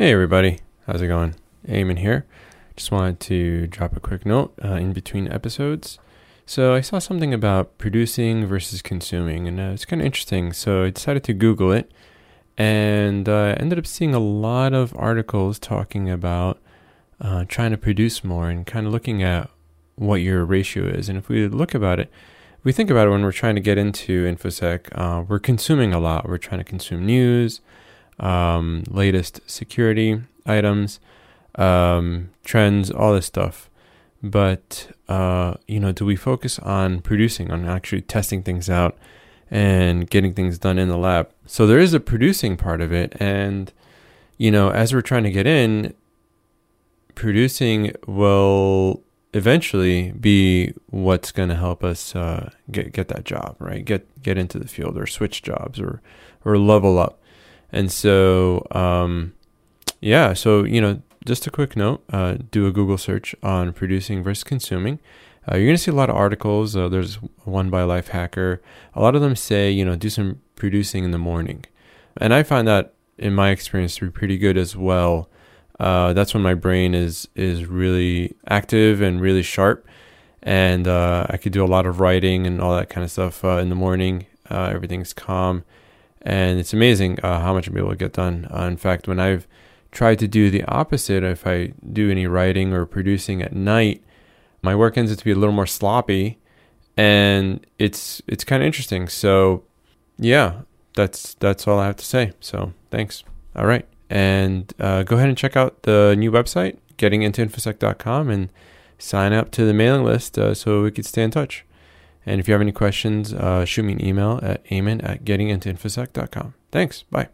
Hey everybody, how's it going? Ayman here. Just wanted to drop a quick note uh, in between episodes. So I saw something about producing versus consuming, and uh, it's kind of interesting. So I decided to Google it, and uh, ended up seeing a lot of articles talking about uh, trying to produce more and kind of looking at what your ratio is. And if we look about it, if we think about it when we're trying to get into infosec, uh, we're consuming a lot. We're trying to consume news um, latest security items, um, trends, all this stuff. But uh, you know, do we focus on producing, on actually testing things out and getting things done in the lab? So there is a producing part of it, and you know, as we're trying to get in, producing will eventually be what's going to help us uh, get get that job, right? Get get into the field or switch jobs or or level up. And so, um, yeah, so, you know, just a quick note uh, do a Google search on producing versus consuming. Uh, you're going to see a lot of articles. Uh, there's one by Lifehacker. A lot of them say, you know, do some producing in the morning. And I find that, in my experience, to be pretty good as well. Uh, that's when my brain is is really active and really sharp, and uh, I could do a lot of writing and all that kind of stuff uh, in the morning. everything's calm and it's amazing uh, how much I'm able to get done. Uh, in fact, when I've tried to do the opposite, if I do any writing or producing at night, my work ends up to be a little more sloppy, and it's it's kind of interesting. So, yeah, that's that's all I have to say. So, thanks. All right, and uh, go ahead and check out the new website, gettingintoinfosec.com, and sign up to the mailing list uh, so we could stay in touch. And if you have any questions, uh, shoot me an email at ayman at gettingintoinfosec.com. Thanks. Bye.